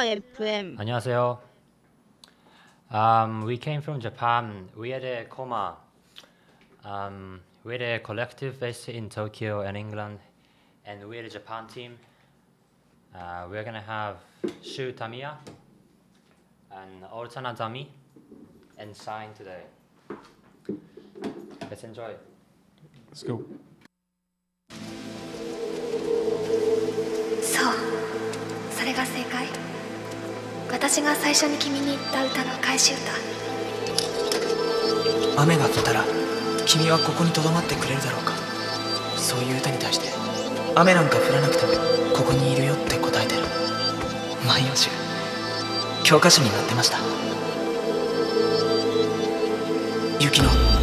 FM 안녕하세요. Um, we came from Japan. We are the Koma. Um, we're the collective based in Tokyo and England, and we're the Japan team. Uh, we're gonna have Shu Tamiya and Ortana Dami and Sign today. Let's enjoy. Let's go. そうそれが正解 私が最初に君に言った歌の返し歌。雨が降ったら君はここに留まってくれるだろうか。そういう歌に対して雨なんか降らなくてもここにいるよって答えてる。万葉集教科書に載ってました。雪乃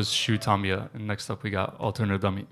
was Shu Tamiya. And next up, we got Alternative Dummy.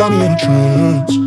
Got me in a trance.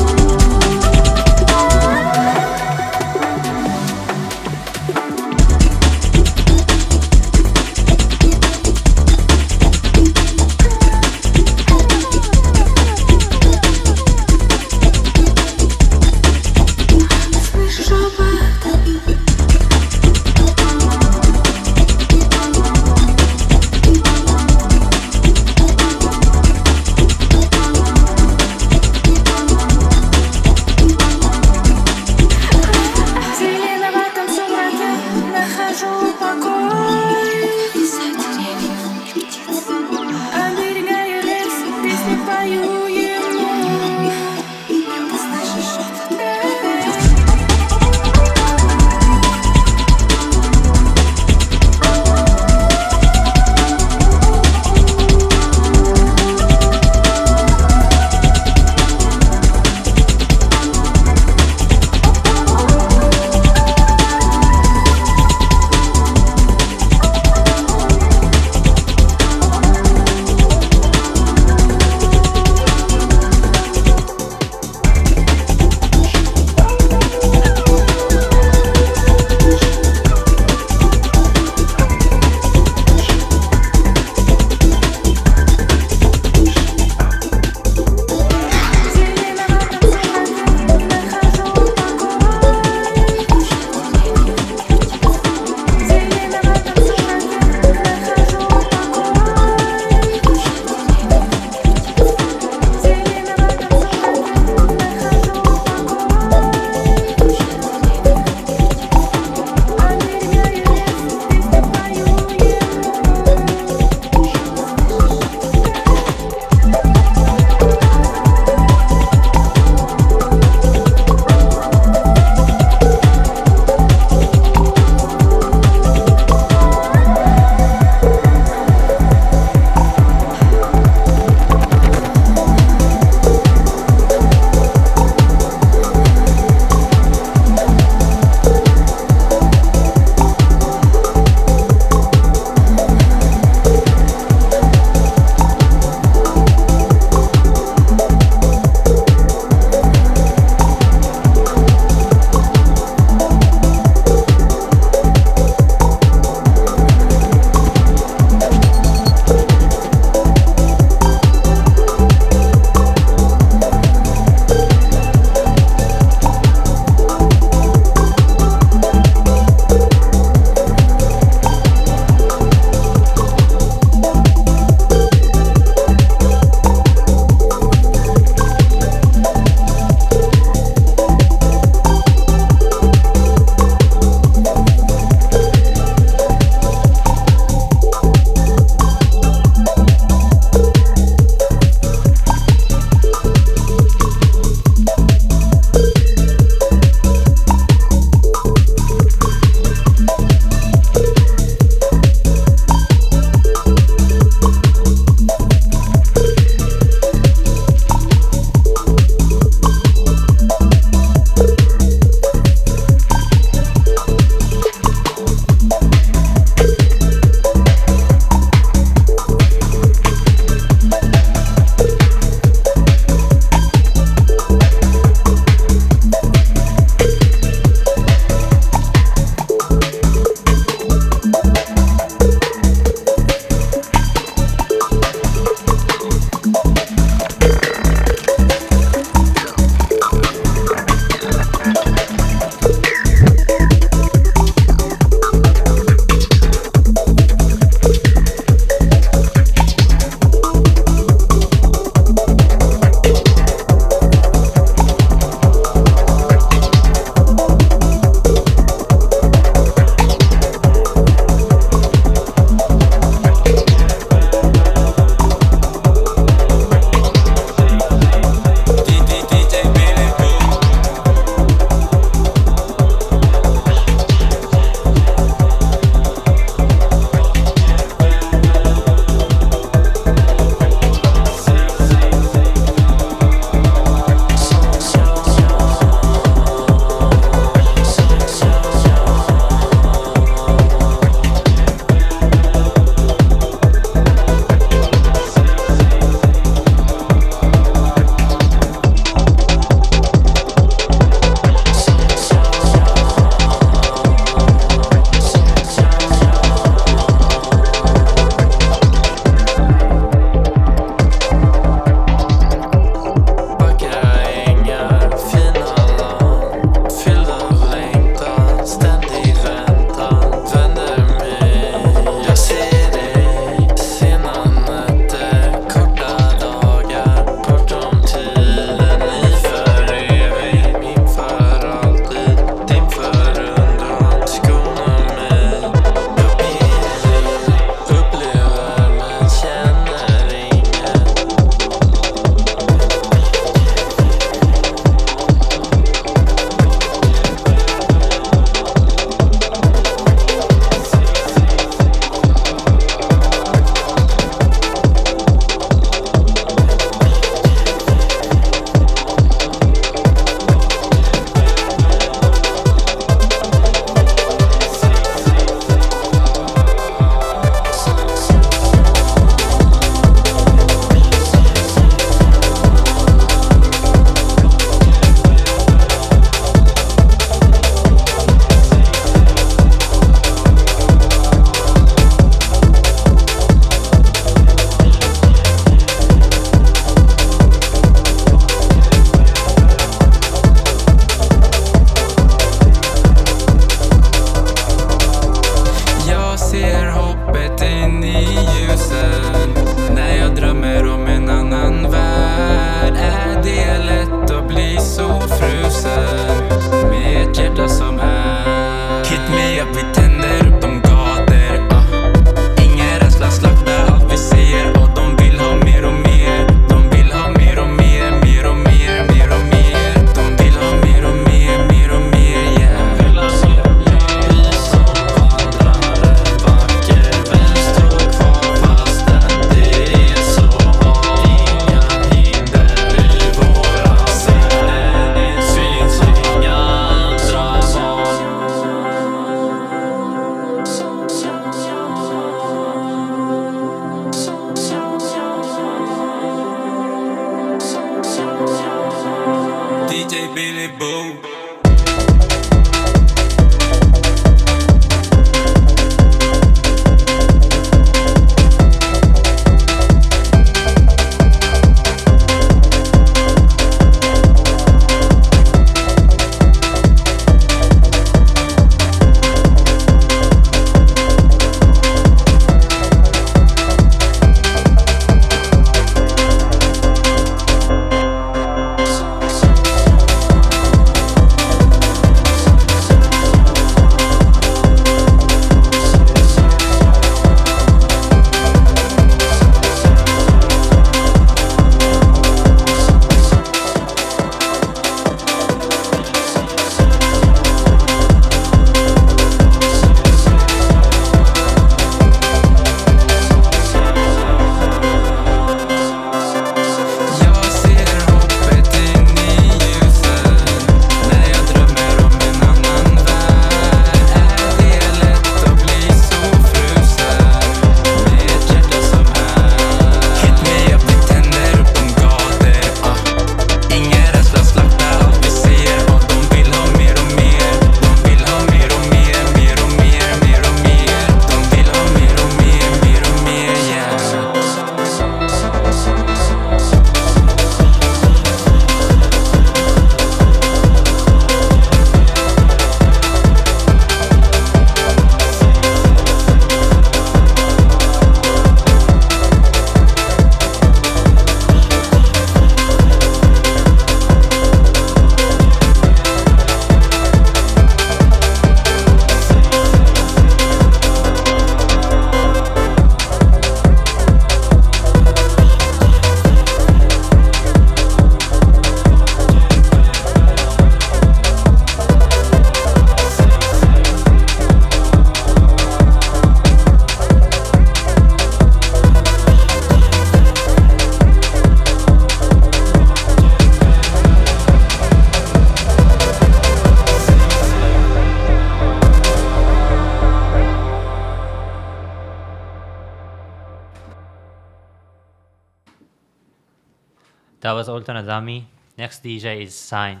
Next DJ is Sign.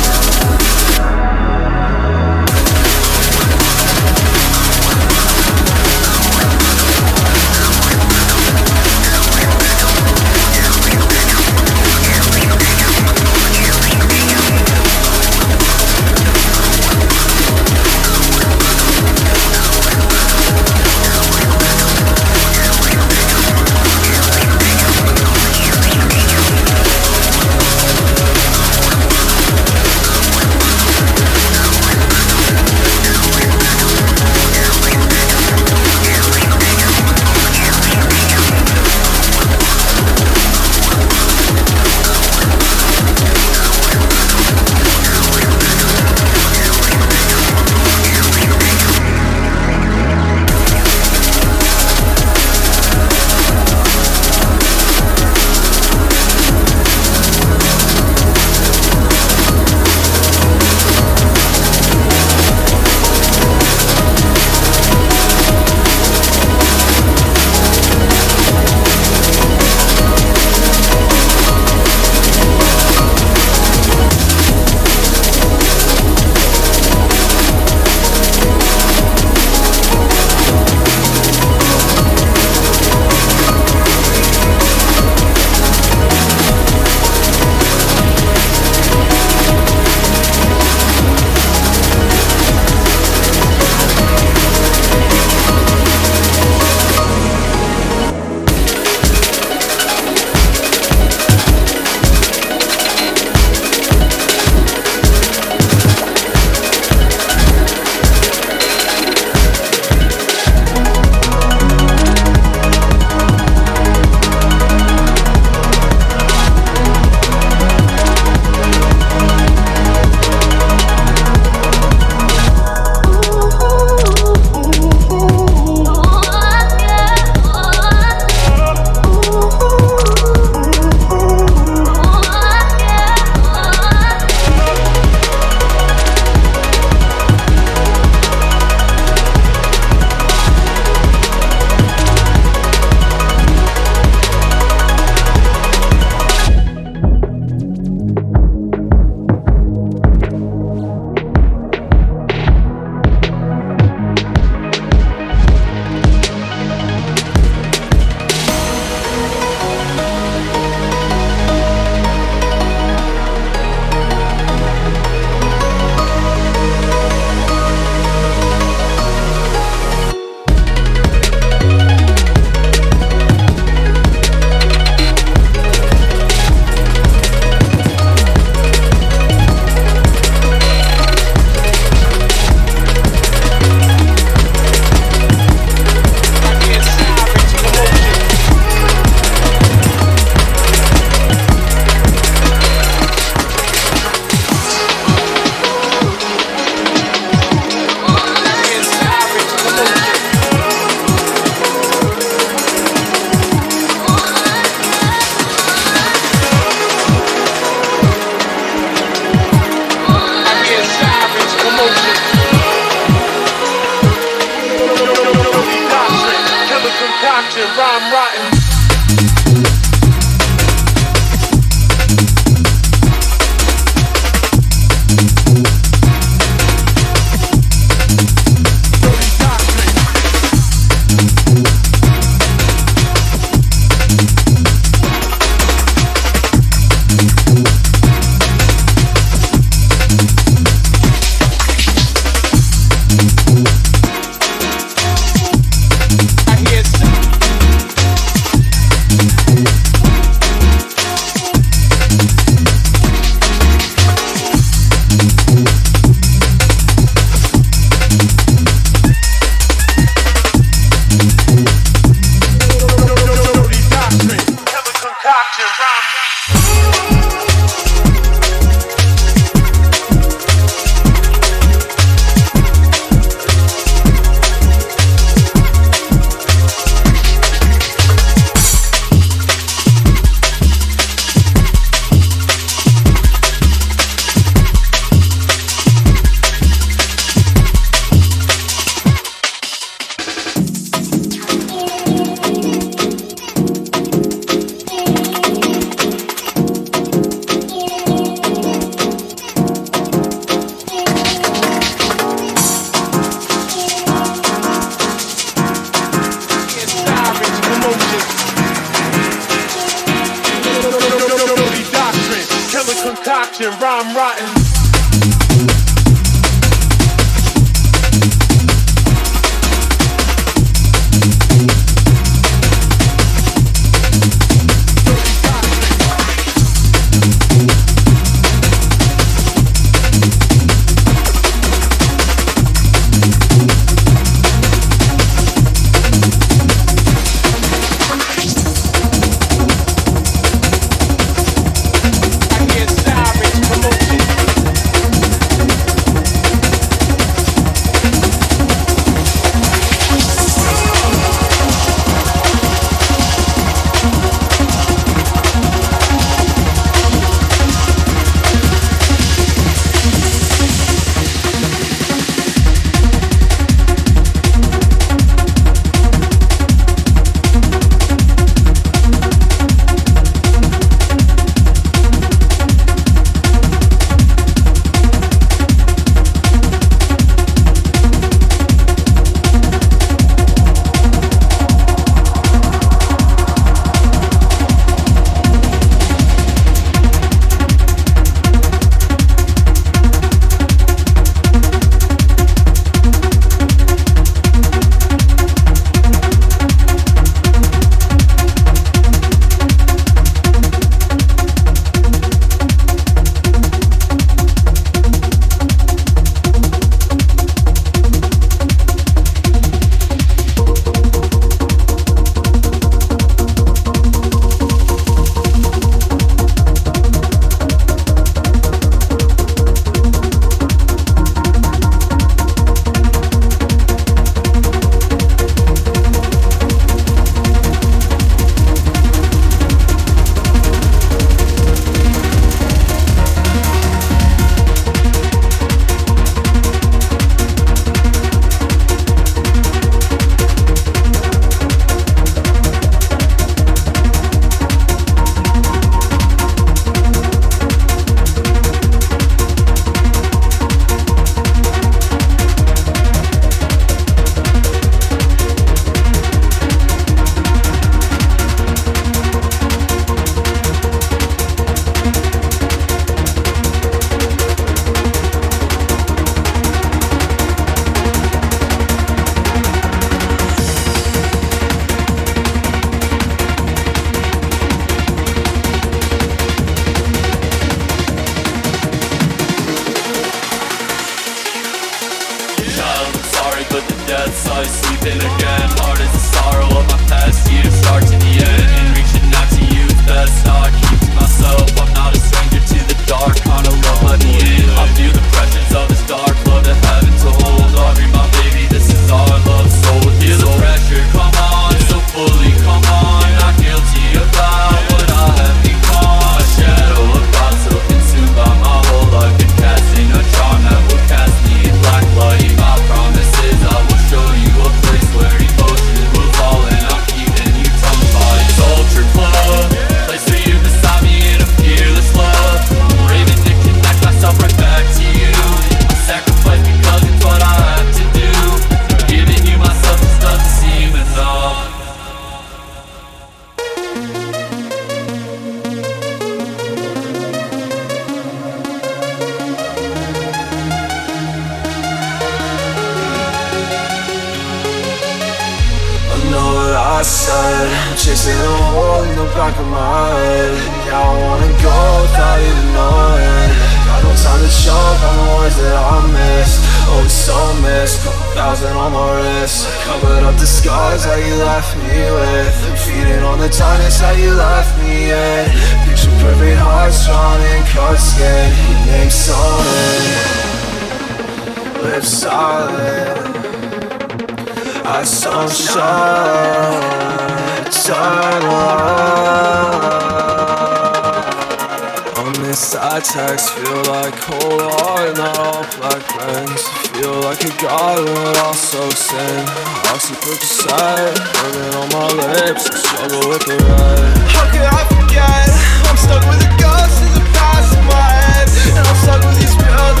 she put the side. Burning on my lips, struggle with the ride. How could I forget? I'm stuck with the ghost in the past of my head. And I'm stuck with these pills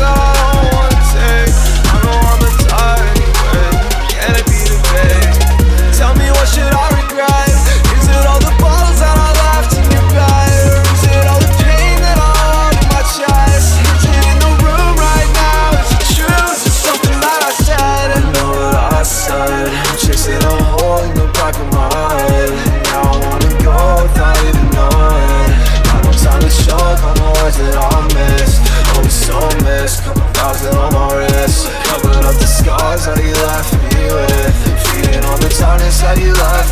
That you laugh me with. Feeding all the darkness that how you.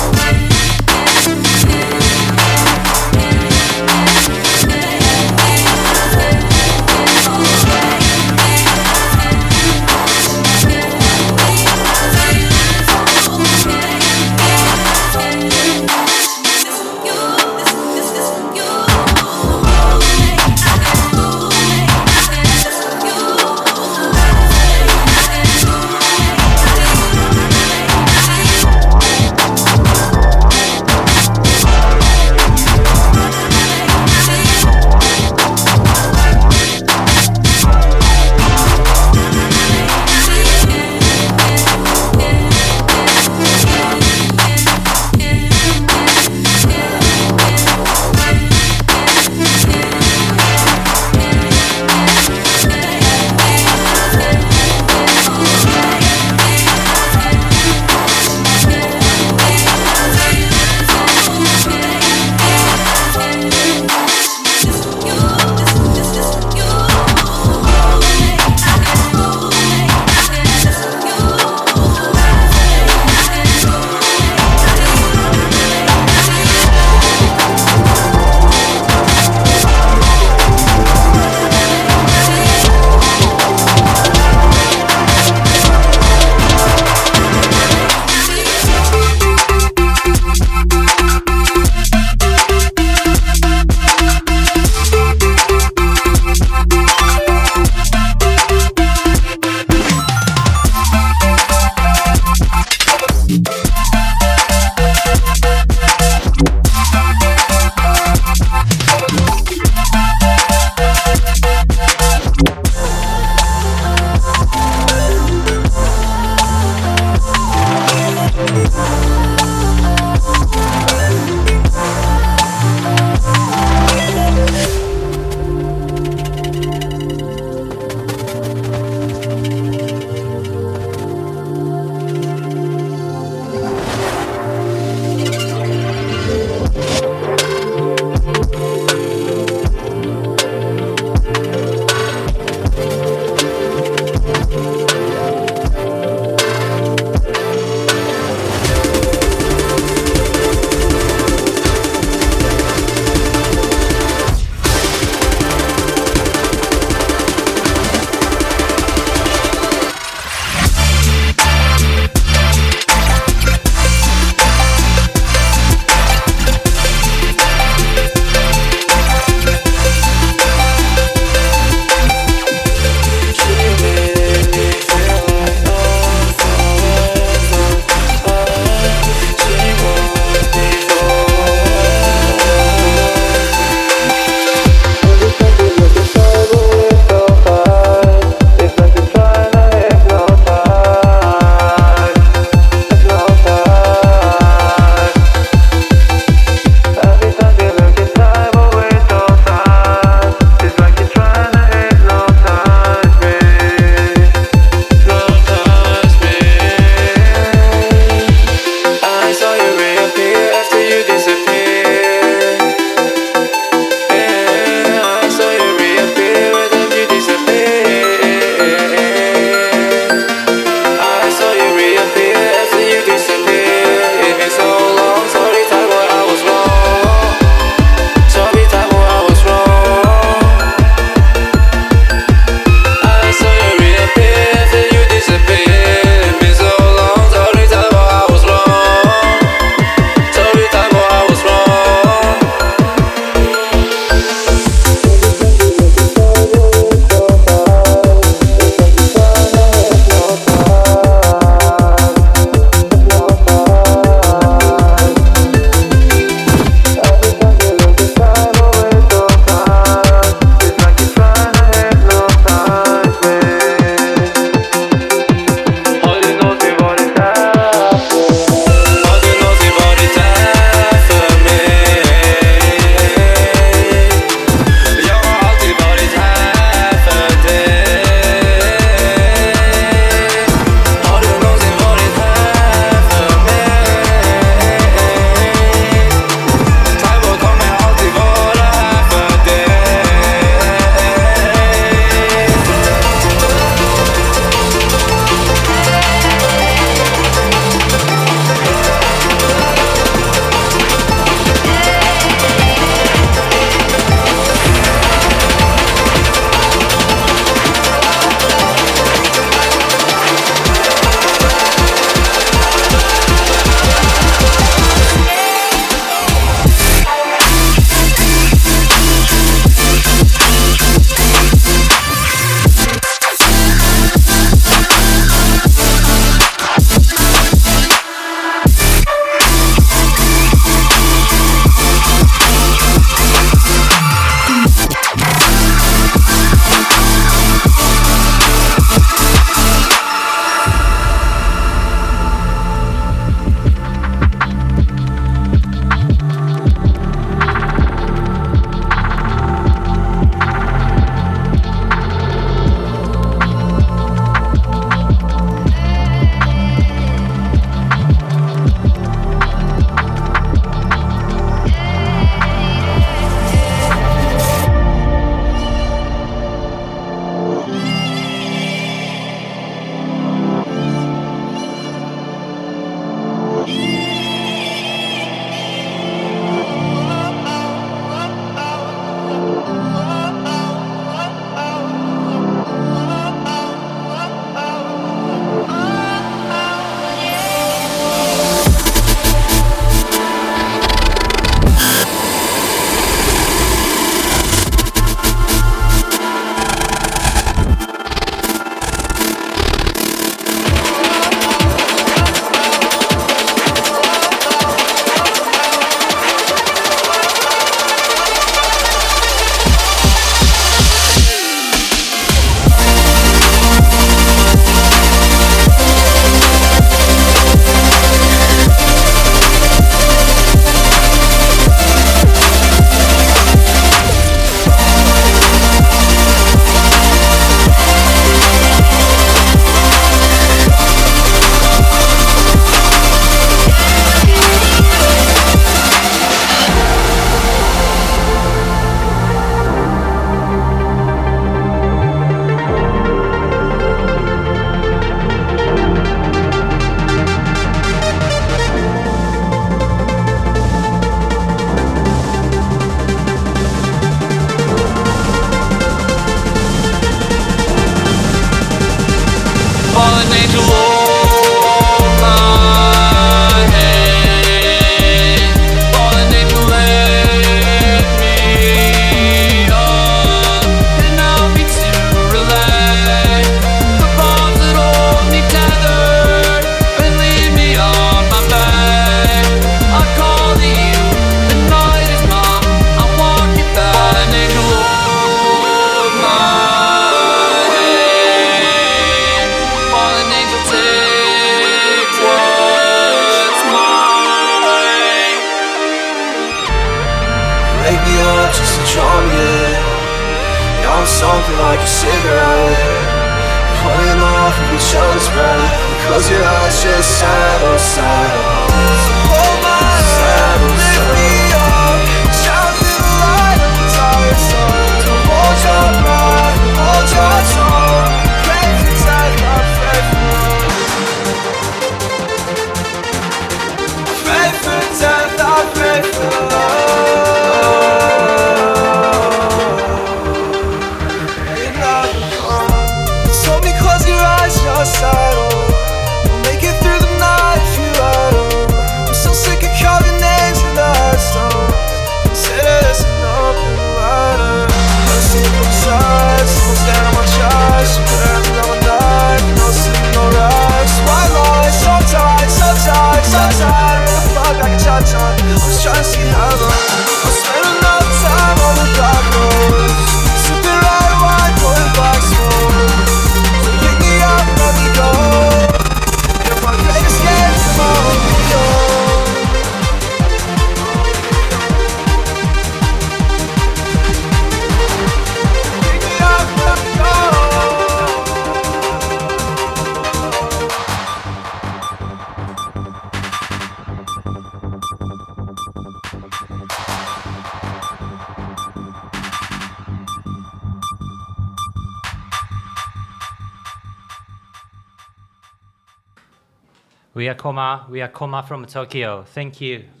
We are Koma. Are Koma from Tokyo. Thank you.